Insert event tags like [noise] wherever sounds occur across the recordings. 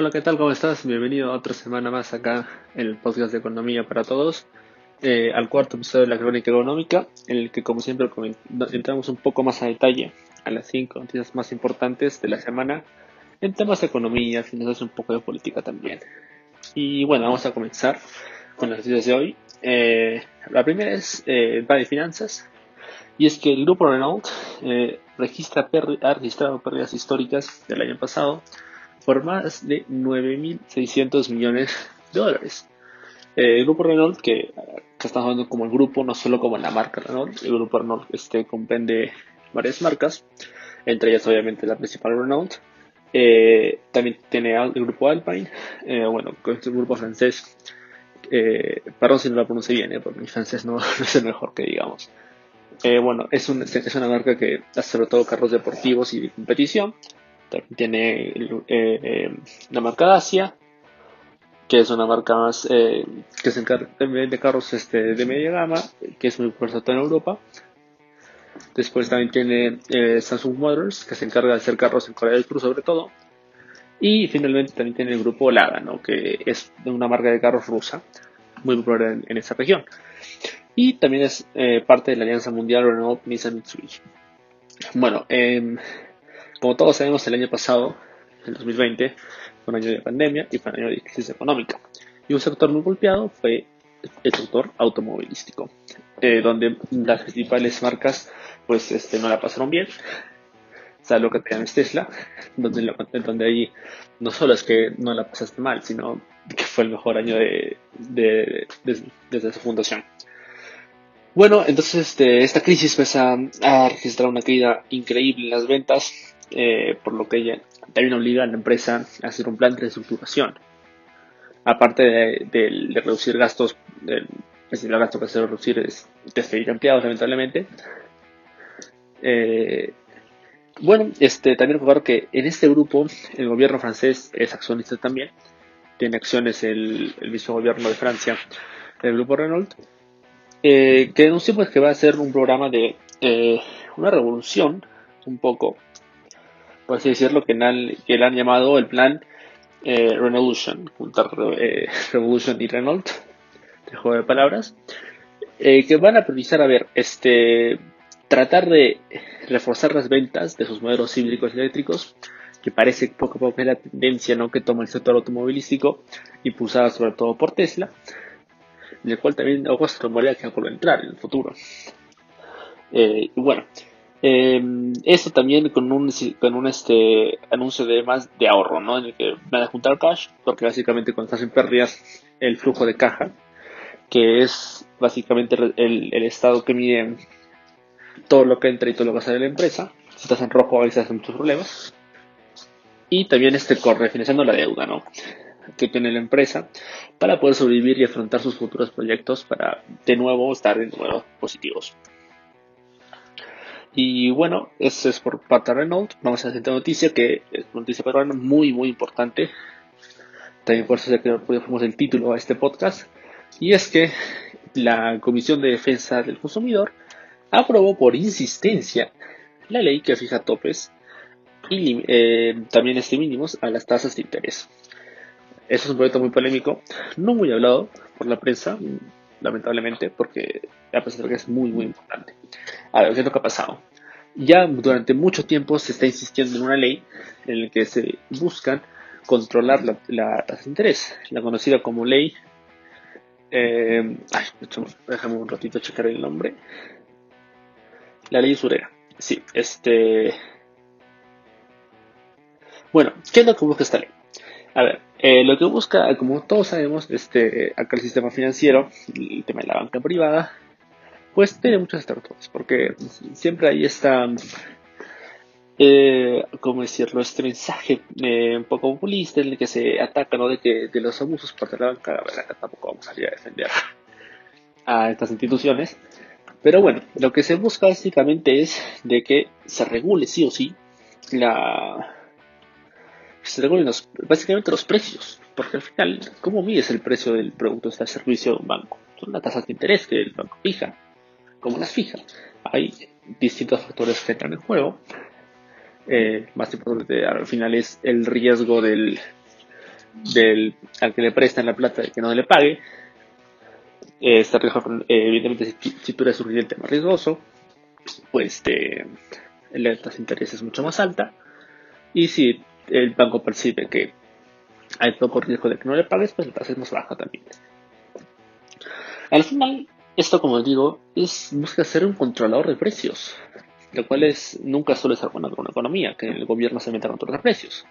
Hola, ¿qué tal? ¿Cómo estás? Bienvenido a otra semana más acá en el podcast de Economía para Todos, eh, al cuarto episodio de la Crónica Económica, en el que, como siempre, entramos un poco más a detalle a las cinco noticias más importantes de la semana en temas de economía, finanzas y un poco de política también. Y bueno, vamos a comenzar con las noticias de hoy. Eh, la primera es eh, va de finanzas, y es que el grupo Renault eh, registra ha registrado pérdidas históricas del año pasado por más de 9.600 millones de dólares. Eh, el grupo Renault, que, que estamos hablando como el grupo, no solo como la marca Renault, el grupo Renault este, comprende varias marcas, entre ellas obviamente la principal Renault. Eh, también tiene el grupo Alpine, eh, bueno, con este grupo francés, eh, perdón si no lo pronuncie bien, porque mi francés [laughs] no, es el mejor que digamos. bueno, es, un, es una marca que hace sobre todo carros deportivos y de competición, tiene eh, eh, la marca Dacia, que es una marca más eh, que se encarga de carros este, de media gama, que es muy fuerte en Europa. Después también tiene Samsung Motors, que se encarga de hacer carros en Corea del Sur sobre todo. Y finalmente también tiene el grupo Lada, ¿no? que es una marca de carros rusa, muy popular en, esa región. Y también es parte de la Alianza Mundial Renault Nissan Mitsubishi. Bueno, eh, como todos sabemos, el año pasado, el 2020, fue un año de pandemia y fue un año de crisis económica. Y un sector muy golpeado fue el sector automovilístico, eh, donde las principales marcas pues este, no la pasaron bien. lo que tenían es Tesla, donde, ahí no solo es que no la pasaste mal, sino que fue el mejor año de, desde su fundación. Bueno, entonces este, esta crisis empieza a registrar una caída increíble en las ventas, eh, por lo que también obliga a la empresa a hacer un plan de reestructuración. Aparte de, reducir gastos, el principal gasto que se reducir es despedir empleados, lamentablemente. Eh, bueno, este, también recordar que en este grupo el gobierno francés es accionista también. Tiene acciones el, el mismo gobierno de Francia, el grupo Renault, eh, que anunció pues, que va a ser un programa de una revolución, un poco, por así decirlo, que, que le han llamado el plan eh, Revolution, juntar eh, [laughs] Revolution y Renault, de juego de palabras, eh, que van a priorizar, a ver, este, tratar de reforzar las ventas de sus modelos hídricos eléctricos, que parece poco a poco es la tendencia ¿no? que toma el sector automovilístico, impulsada sobre todo por Tesla, en el cual también Augusto Morea queda por entrar en el futuro. y bueno, eh, esto también con un, con un este, anuncio de más de ahorro, ¿no? En el que van a juntar cash, porque básicamente cuando estás en pérdidas, el flujo de caja, que es básicamente el, el estado que mide todo lo que entra y todo lo que sale de la empresa. Si estás en rojo, se hacen muchos problemas. Y también este corre financiando la deuda, ¿no? Que tiene la empresa para poder sobrevivir y afrontar sus futuros proyectos para de nuevo estar de nuevo positivos. Y bueno, eso es por parte de Renault. Vamos a la siguiente noticia, que es una noticia peruana muy, muy importante. También por eso que ponemos el título a este podcast. Y es que la Comisión de Defensa del Consumidor aprobó por insistencia la ley que fija topes y eh, también este mínimos a las tasas de interés. Eso es un proyecto muy polémico, no muy hablado por la prensa, lamentablemente, porque a pesar de que es muy, muy importante. A ver, ¿qué es lo que ha pasado? Ya durante mucho tiempo se está insistiendo en una ley en la que se buscan controlar la, tasa de interés, la conocida como ley. Eh, déjame un ratito checar el nombre. La ley usurera. Sí, este. Bueno, ¿qué es lo que busca esta ley? A ver, eh, lo que busca, como todos sabemos, este, acá el sistema financiero, el tema de la banca privada, pues tiene muchos estructuras, porque siempre hay esta, eh, ¿cómo decirlo? Este mensaje eh, un poco populista en el que se ataca, ¿no? De que de los abusos por la banca, la verdad, tampoco vamos a salir a defender a estas instituciones. Pero bueno, lo que se busca básicamente es de que se regule sí o sí la se regulen básicamente los precios, porque al final, ¿cómo mides el precio del producto de este servicio de un banco? Son las tasas de interés que el banco fija, ¿cómo las fija? Hay distintos factores que entran en juego. Eh, más importante al final es el riesgo del, del, al que le prestan la plata de que no le pague. Este riesgo, evidentemente, si, tú eres un cliente más riesgoso, pues te, la tasa de interés es mucho más alta. Y si el banco percibe que hay poco riesgo de que no le pagues, pues la tasa es más baja también. Al final, esto, como digo, es busca ser un controlador de precios, lo cual es, nunca suele ser bueno para una economía, que el gobierno se meta a controlar precios.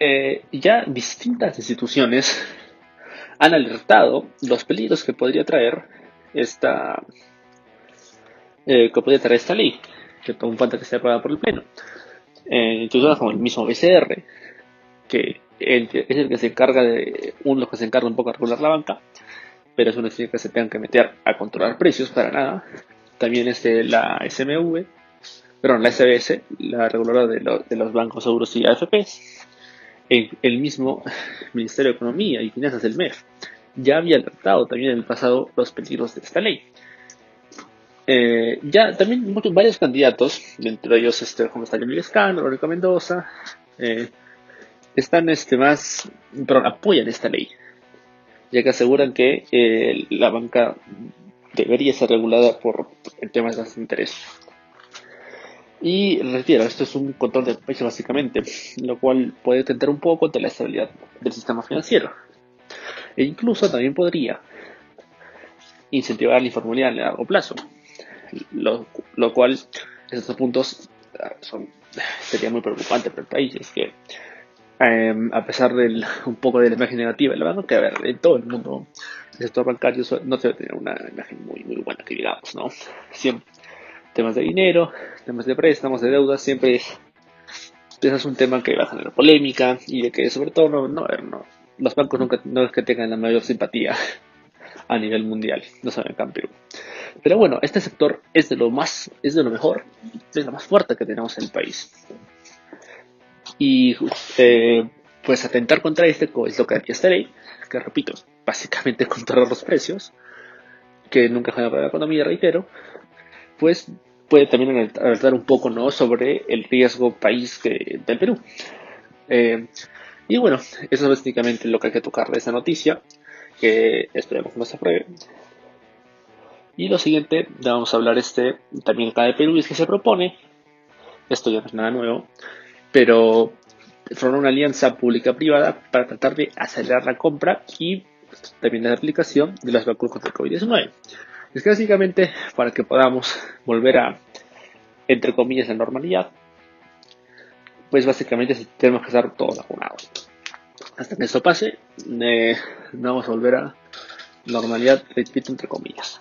Eh, ya distintas instituciones [laughs] han alertado los peligros que podría traer esta eh, que podría traer esta ley, que un falta que sea aprobada por el Pleno. Eh, como el mismo BCR, que es el que se encarga de, uno que se encarga un poco de regular la banca, pero es una institución que se tengan que meter a controlar precios para nada. También este, la SMV, perdón, la SBS, la reguladora de, de los bancos seguros y AFPs, el mismo [laughs] Ministerio de Economía y Finanzas del MEF ya había alertado también en el pasado los peligros de esta ley. Eh, ya también varios candidatos, entre ellos este, Emilio Escano, Verónica Mendoza, eh, están este, más, pero apoyan esta ley, ya que aseguran que eh, la banca debería ser regulada por el tema de interés. Y refiero, esto es un control de precios básicamente, lo cual puede tentar un poco de la estabilidad del sistema financiero. E incluso también podría incentivar la informalidad a largo plazo, lo, cual, estos puntos ah, son, sería muy preocupante para el país. Es que, em, a pesar de un poco de la imagen negativa del banco, que a ver, en todo el mundo, el sector bancario no debe tener una imagen muy, muy buena, que digamos, ¿no? Siempre temas de dinero, temas de préstamos, de deudas, siempre es, es un tema que va a generar polémica y de que sobre todo no, no, no los bancos nunca no es que tengan la mayor simpatía a nivel mundial, no saben acá en Perú. Pero bueno, este sector es de lo más, es de lo mejor, es lo más fuerte que tenemos en el país. Y eh, pues atentar contra este es lo que haría esta ley, que repito, básicamente [laughs] controlar los precios, que nunca genera para la economía, reitero, pues puede también alertar un poco ¿no? sobre el riesgo país que, del Perú. Eh, y bueno, eso es básicamente lo que hay que tocar de esa noticia, que esperemos no se apruebe. Y lo siguiente, vamos a hablar este también acá de Perú, es que se propone, esto ya no es nada nuevo, pero formar una alianza pública-privada para tratar de acelerar la compra y también la aplicación de las vacunas contra el COVID-19. Es que básicamente para que podamos volver a, entre comillas, la normalidad, pues básicamente tenemos que estar todos vacunados. Hasta que eso pase, eh, vamos a volver a normalidad, repito, entre comillas.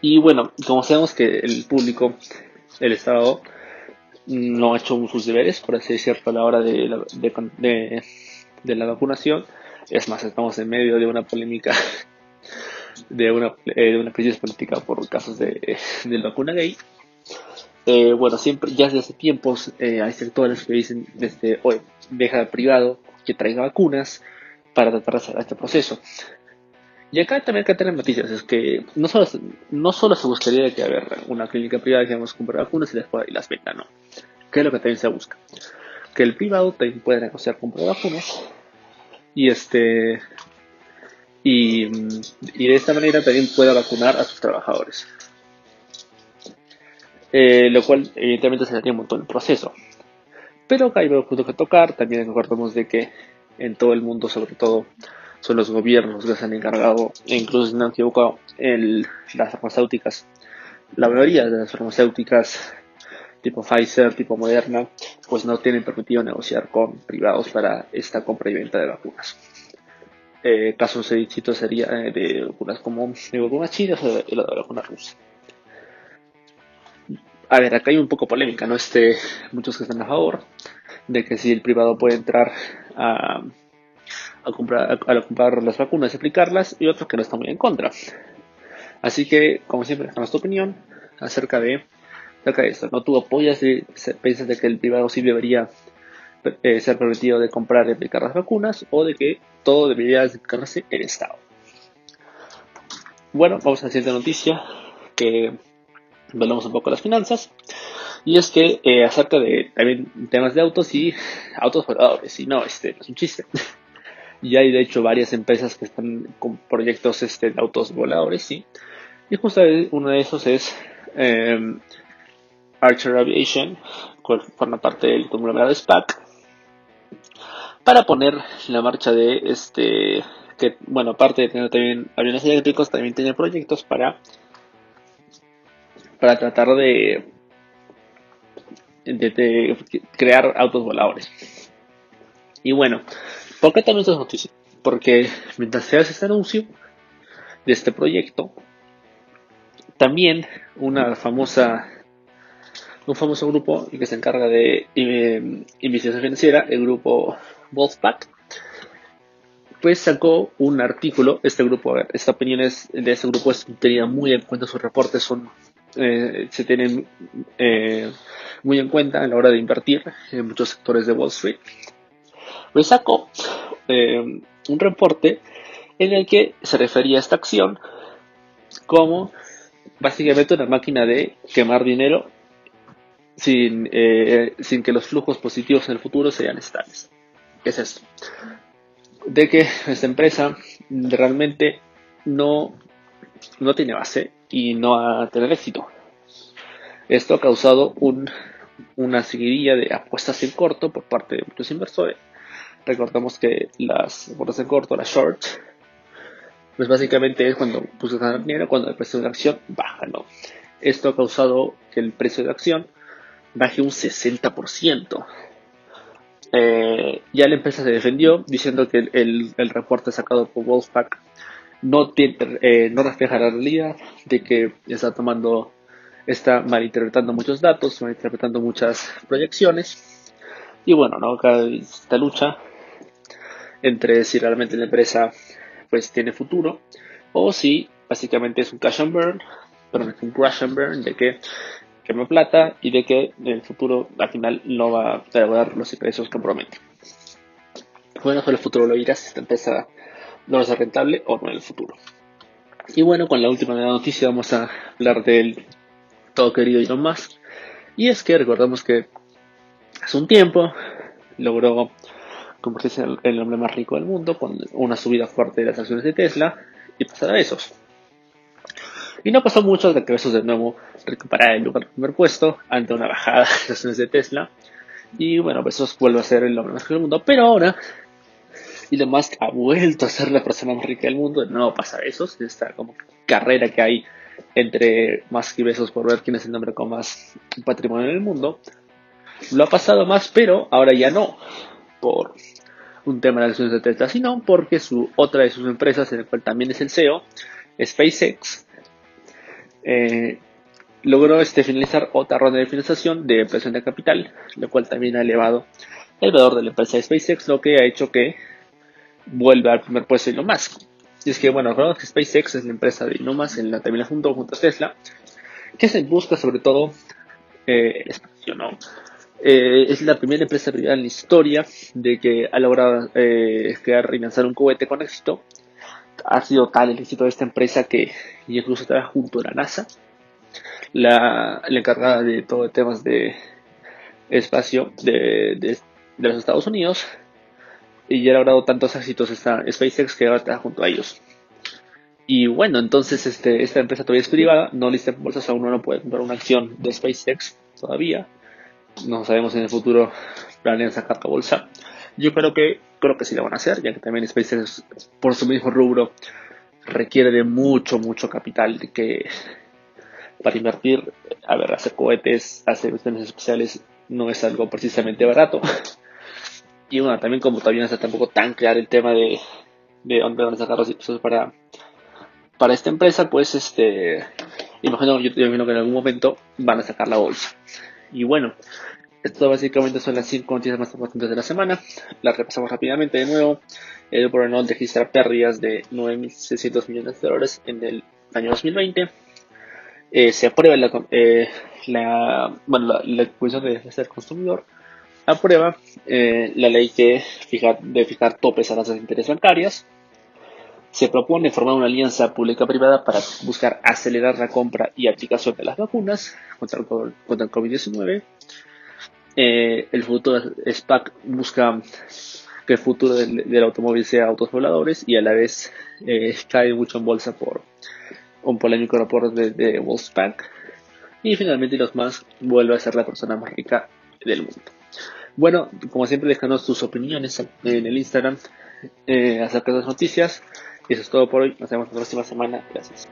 Y bueno, como sabemos que el público, el Estado, no ha hecho sus deberes, por así decirlo, a la hora de la, vacunación. Es más, estamos en medio de una polémica [laughs] de una, eh, crisis política por casos de, de vacuna gay. Eh, bueno, siempre, ya desde hace tiempos eh, hay sectores que dicen desde hoy, deja al privado que traiga vacunas para tratar de este proceso. Y acá también hay que tener noticias, es que no solo, no solo se buscaría que haber una clínica privada que vamos a comprar vacunas y las, y las venda, no. Que es lo que también se busca. Que el privado también pueda negociar comprar vacunas y este y, de esta manera también pueda vacunar a sus trabajadores. Eh, lo cual evidentemente se haría un montón el proceso. Pero hay puntos que tocar, también recordemos de que en todo el mundo, sobre todo, son los gobiernos que se han encargado, e incluso si no han equivocado, las farmacéuticas, la mayoría de las farmacéuticas tipo Pfizer, tipo Moderna, pues no tienen permitido negociar con privados para esta compra y venta de vacunas eh, casos éxito sería eh, de vacunas como de vacunas chinas o de, la de vacuna rusa. A ver, acá hay un poco polémica, ¿no? Este, muchos que están a favor de que si el privado puede entrar a, a comprar, a, comprar las vacunas y aplicarlas, y otros que no están muy en contra. Así que, como siempre, dejamos tu opinión acerca de, acerca de esto. ¿no? Tú apoyas y piensas de que el privado sí debería eh, ser permitido de comprar y aplicar las vacunas o de que todo debería dedicarse el Estado. Bueno, vamos a la siguiente noticia que volvemos un poco las finanzas. Y es que eh, acerca de también temas de autos y autos voladores, y no, este no es un chiste. [laughs] y hay de hecho varias empresas que están con proyectos este, de autos voladores, sí. Y justo uno de esos es em, Archer Aviation, cual forma parte del conglomerado SPAC, para poner la marcha de este, que bueno, aparte de tener también aviones eléctricos, también tiene proyectos para, para tratar de, de, crear autos voladores. Y bueno, ¿por qué también estas noticias? Porque mientras se hace este anuncio de este proyecto, también una famosa un famoso grupo que se encarga de eh, investigación financiera, el grupo Wolfpack, pues sacó un artículo, este grupo, esta opinión es, de este grupo es tenida muy en cuenta, sus reportes son, eh, se tienen eh, muy en cuenta a la hora de invertir en muchos sectores de Wall Street, pues sacó un reporte en el que se refería a esta acción como básicamente una máquina de quemar dinero sin, eh, sin que los flujos positivos en el futuro sean estables. ¿Qué es esto? De que esta empresa realmente no, no tiene base y no a tener éxito. Esto ha causado un, una seguidilla de apuestas en corto por parte de muchos inversores. Recordamos que las apuestas en corto, las shorts, pues básicamente es cuando buscas ganar dinero, cuando el precio de la acción baja, ¿no? Esto ha causado que el precio de la acción baje un 60%. Eh, ya la empresa se defendió diciendo que el, reporte sacado por Wolfpack no, eh, no refleja la realidad de que está tomando, está malinterpretando muchos datos, malinterpretando muchas proyecciones. Y bueno, ¿no? Acá esta lucha entre si realmente la empresa pues tiene futuro o si básicamente es un cash and burn, es un crash burn de que queme plata y de que en el futuro al final no va a dar los ingresos que promete. Bueno, solo el futuro lo dirá si esta empresa no es rentable o no en el futuro. Y bueno, con la última noticia vamos a hablar del todo querido Elon Musk. Y es que recordamos que hace un tiempo logró convertirse en el hombre más rico del mundo con una subida fuerte de las acciones de Tesla y pasar a esos. Y no pasó mucho de que Besos de nuevo recuperar el lugar del primer puesto ante una bajada de las acciones de Tesla. Y bueno, Besos vuelve a ser el hombre más rico del mundo. Pero ahora Elon Musk ha vuelto a ser la persona más rica del mundo. Nuevo pasa Besos. Esta como carrera que hay entre Musk y Besos por ver quién es el hombre con más patrimonio en el mundo. Lo ha pasado más, pero ahora ya no. Por un tema de acciones de Tesla, sino porque su otra de sus empresas, en el cual también es el CEO, SpaceX, eh, logró este, finalizar otra ronda de financiación de presión de capital, lo cual también ha elevado el valor de la empresa de SpaceX, lo que ha hecho que vuelva al primer puesto Elon Musk. Y es que, bueno, recordemos que SpaceX es la empresa de Elon en la termina junto, junto a Tesla, que se busca sobre todo eh, el espacio, ¿no? Eh, es la primera empresa privada en la historia de que ha logrado eh, crear y lanzar un cohete con éxito ha sido tal el éxito de esta empresa que incluso estaba junto a la NASA, la, encargada de todo temas de espacio de, los Estados Unidos, y ya ha logrado tantos éxitos esta SpaceX que ahora está junto a ellos. Y bueno, entonces este, esta empresa todavía es privada, no lista en bolsas, aún no puede comprar una acción de SpaceX todavía. No sabemos si en el futuro planean sacar la bolsa. Yo creo que creo que sí lo van a hacer, ya que también SpaceX por su mismo rubro requiere de mucho, mucho capital que para invertir, a ver, hacer cohetes, hacer misiones especiales no es algo precisamente barato. Y bueno, también como todavía no está tampoco tan claro el tema de, de dónde van a sacar los recursos para, para esta empresa, pues este, imagino, yo imagino que en algún momento van a sacar la bolsa. Y bueno, esto básicamente son las 5 noticias más importantes de la semana. Las repasamos rápidamente de nuevo. El Renault registra pérdidas de 9.600 millones de dólares en el año 2020. Eh, se aprueba la, eh, la, bueno, la, Defensa del Consumidor aprueba eh, la ley que fija, de fijar topes a las interés bancarias. se propone formar una alianza pública-privada para buscar acelerar la compra y aplicación de las vacunas contra el, contra el COVID-19. Eh, el futuro SPAC busca que el futuro del, automóvil sea autos voladores y a la vez eh, cae mucho en bolsa por un polémico reporte de, de Wolfspack. Y finalmente los más vuelve a ser la persona más rica del mundo. Bueno, como siempre, déjanos tus opiniones en el Instagram eh, acerca de las noticias. Y eso es todo por hoy. Nos vemos la próxima semana. Gracias.